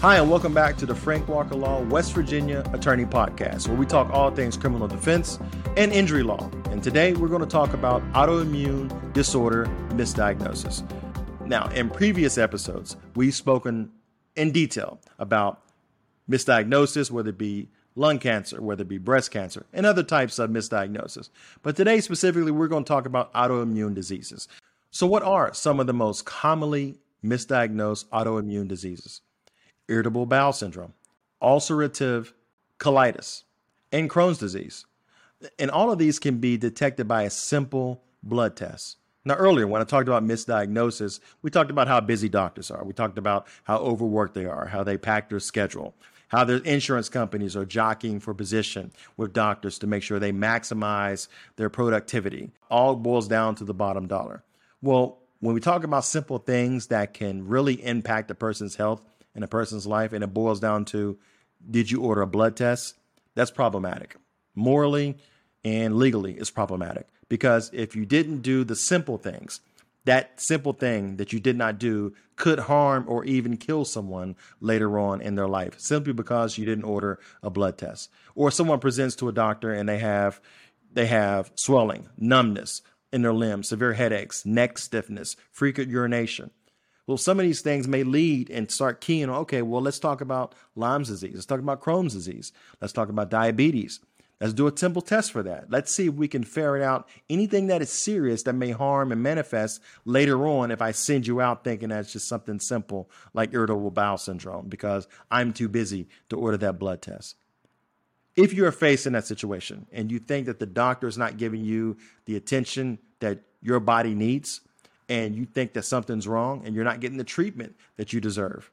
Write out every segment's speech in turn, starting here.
Hi, and welcome back to the Frank Walker Law West Virginia Attorney Podcast, where we talk all things criminal defense and injury law. And today we're going to talk about autoimmune disorder misdiagnosis. Now, in previous episodes, we've spoken in detail about misdiagnosis, whether it be lung cancer, whether it be breast cancer, and other types of misdiagnosis. But today, specifically, we're going to talk about autoimmune diseases. So, what are some of the most commonly misdiagnosed autoimmune diseases? Irritable bowel syndrome, ulcerative colitis, and Crohn's disease. And all of these can be detected by a simple blood test. Now, earlier, when I talked about misdiagnosis, we talked about how busy doctors are. We talked about how overworked they are, how they pack their schedule, how their insurance companies are jockeying for position with doctors to make sure they maximize their productivity. All boils down to the bottom dollar. Well, when we talk about simple things that can really impact a person's health, in a person's life and it boils down to did you order a blood test? That's problematic. Morally and legally, it's problematic because if you didn't do the simple things, that simple thing that you did not do could harm or even kill someone later on in their life simply because you didn't order a blood test. Or someone presents to a doctor and they have they have swelling, numbness in their limbs, severe headaches, neck stiffness, frequent urination. Well, some of these things may lead and start keying on, okay, well, let's talk about Lyme's disease. Let's talk about Crohn's disease. Let's talk about diabetes. Let's do a simple test for that. Let's see if we can ferret out anything that is serious that may harm and manifest later on if I send you out thinking that's just something simple like irritable bowel syndrome because I'm too busy to order that blood test. If you are facing that situation and you think that the doctor is not giving you the attention that your body needs, and you think that something's wrong and you're not getting the treatment that you deserve,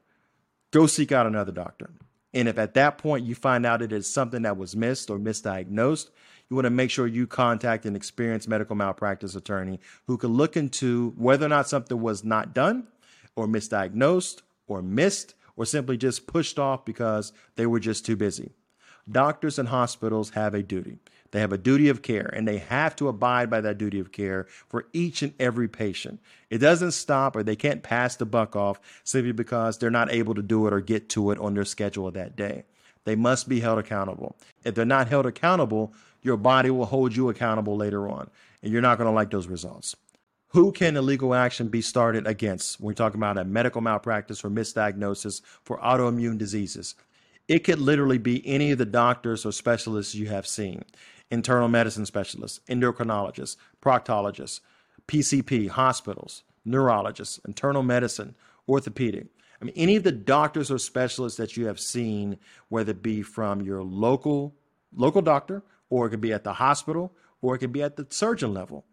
go seek out another doctor. And if at that point you find out it is something that was missed or misdiagnosed, you want to make sure you contact an experienced medical malpractice attorney who can look into whether or not something was not done or misdiagnosed or missed or simply just pushed off because they were just too busy. Doctors and hospitals have a duty. They have a duty of care and they have to abide by that duty of care for each and every patient. It doesn't stop or they can't pass the buck off simply because they're not able to do it or get to it on their schedule that day. They must be held accountable. If they're not held accountable, your body will hold you accountable later on, and you're not going to like those results. Who can illegal action be started against? We're talking about a medical malpractice or misdiagnosis for autoimmune diseases. It could literally be any of the doctors or specialists you have seen internal medicine specialists, endocrinologists, proctologists, PCP, hospitals, neurologists, internal medicine, orthopedic. I mean, any of the doctors or specialists that you have seen, whether it be from your local local doctor, or it could be at the hospital, or it could be at the surgeon level.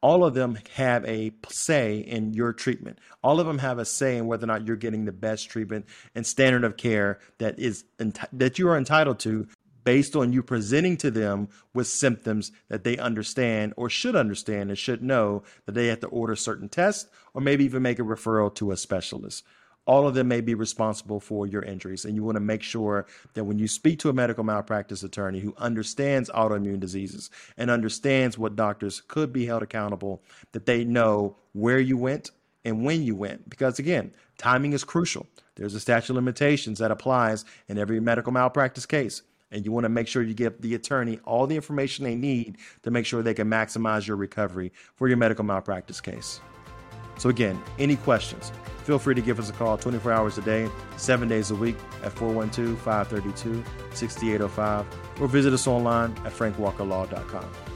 All of them have a say in your treatment. All of them have a say in whether or not you're getting the best treatment and standard of care that is that you are entitled to based on you presenting to them with symptoms that they understand or should understand and should know that they have to order certain tests or maybe even make a referral to a specialist. All of them may be responsible for your injuries, and you want to make sure that when you speak to a medical malpractice attorney who understands autoimmune diseases and understands what doctors could be held accountable, that they know where you went and when you went. Because again, timing is crucial. There's a statute of limitations that applies in every medical malpractice case and you want to make sure you give the attorney all the information they need to make sure they can maximize your recovery for your medical malpractice case. So, again, any questions, feel free to give us a call 24 hours a day, seven days a week at 412 532 6805 or visit us online at frankwalkerlaw.com.